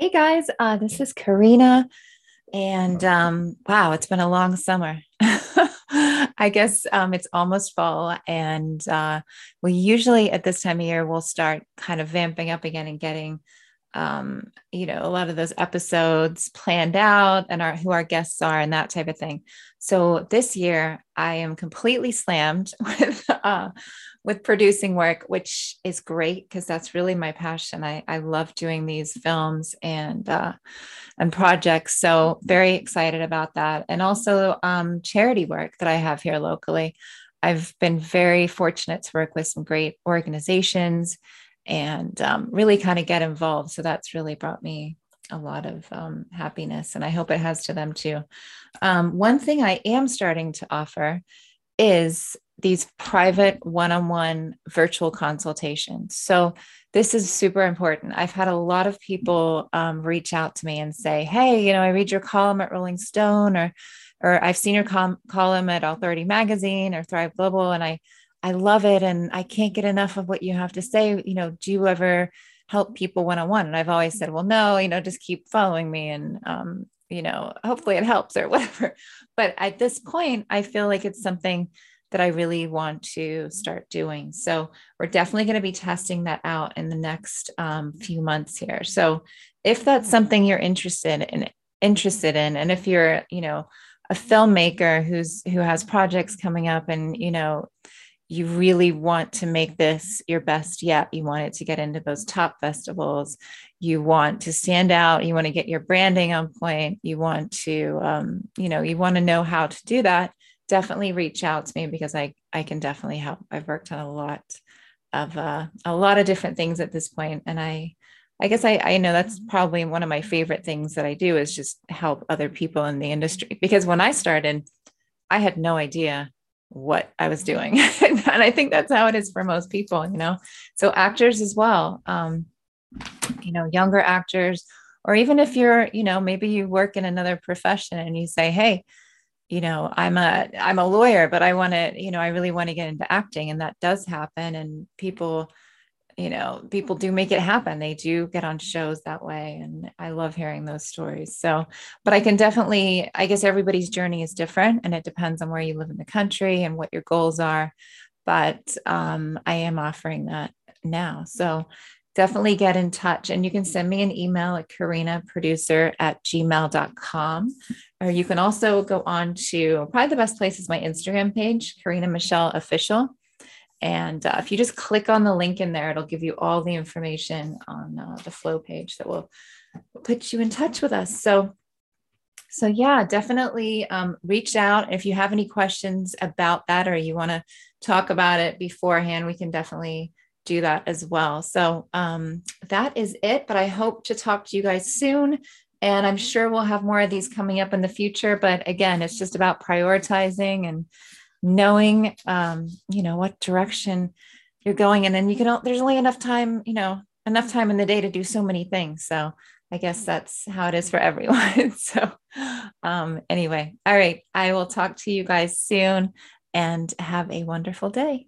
Hey guys, uh, this is Karina. And um, wow, it's been a long summer. I guess um, it's almost fall. And uh, we usually at this time of year, we'll start kind of vamping up again and getting, um, you know, a lot of those episodes planned out and our, who our guests are and that type of thing. So this year, I am completely slammed with uh, with producing work, which is great because that's really my passion. I, I love doing these films and uh, and projects. So very excited about that, and also um, charity work that I have here locally. I've been very fortunate to work with some great organizations and um, really kind of get involved. So that's really brought me a lot of um, happiness, and I hope it has to them too. Um, one thing I am starting to offer is these private one on one virtual consultations. So, this is super important. I've had a lot of people um, reach out to me and say, Hey, you know, I read your column at Rolling Stone, or, or I've seen your com- column at Authority Magazine or Thrive Global, and I, I love it. And I can't get enough of what you have to say. You know, do you ever help people one on one? And I've always said, Well, no, you know, just keep following me. And, um, you know, hopefully it helps or whatever. But at this point, I feel like it's something that I really want to start doing. So we're definitely going to be testing that out in the next um, few months here. So if that's something you're interested in, interested in, and if you're, you know, a filmmaker who's who has projects coming up, and you know, you really want to make this your best yet, you want it to get into those top festivals, you want to stand out, you want to get your branding on point, you want to, um, you know, you want to know how to do that definitely reach out to me because I I can definitely help. I've worked on a lot of uh, a lot of different things at this point, and I I guess I I know that's probably one of my favorite things that I do is just help other people in the industry because when I started, I had no idea what I was doing, and I think that's how it is for most people, you know. So actors as well, um, you know, younger actors, or even if you're you know maybe you work in another profession and you say, hey you know i'm a i'm a lawyer but i want to you know i really want to get into acting and that does happen and people you know people do make it happen. They do get on shows that way and i love hearing those stories. So but i can definitely i guess everybody's journey is different and it depends on where you live in the country and what your goals are but um, i am offering that now. So definitely get in touch. And you can send me an email at karinaproducer at gmail.com. Or you can also go on to probably the best place is my Instagram page, Karina Michelle Official. And uh, if you just click on the link in there, it'll give you all the information on uh, the flow page that will put you in touch with us. So, so yeah, definitely um, reach out. If you have any questions about that or you want to talk about it beforehand, we can definitely do that as well. So um, that is it. But I hope to talk to you guys soon. And I'm sure we'll have more of these coming up in the future. But again, it's just about prioritizing and knowing, um, you know, what direction you're going And then you can, there's only enough time, you know, enough time in the day to do so many things. So I guess that's how it is for everyone. so, um, anyway, all right. I will talk to you guys soon and have a wonderful day.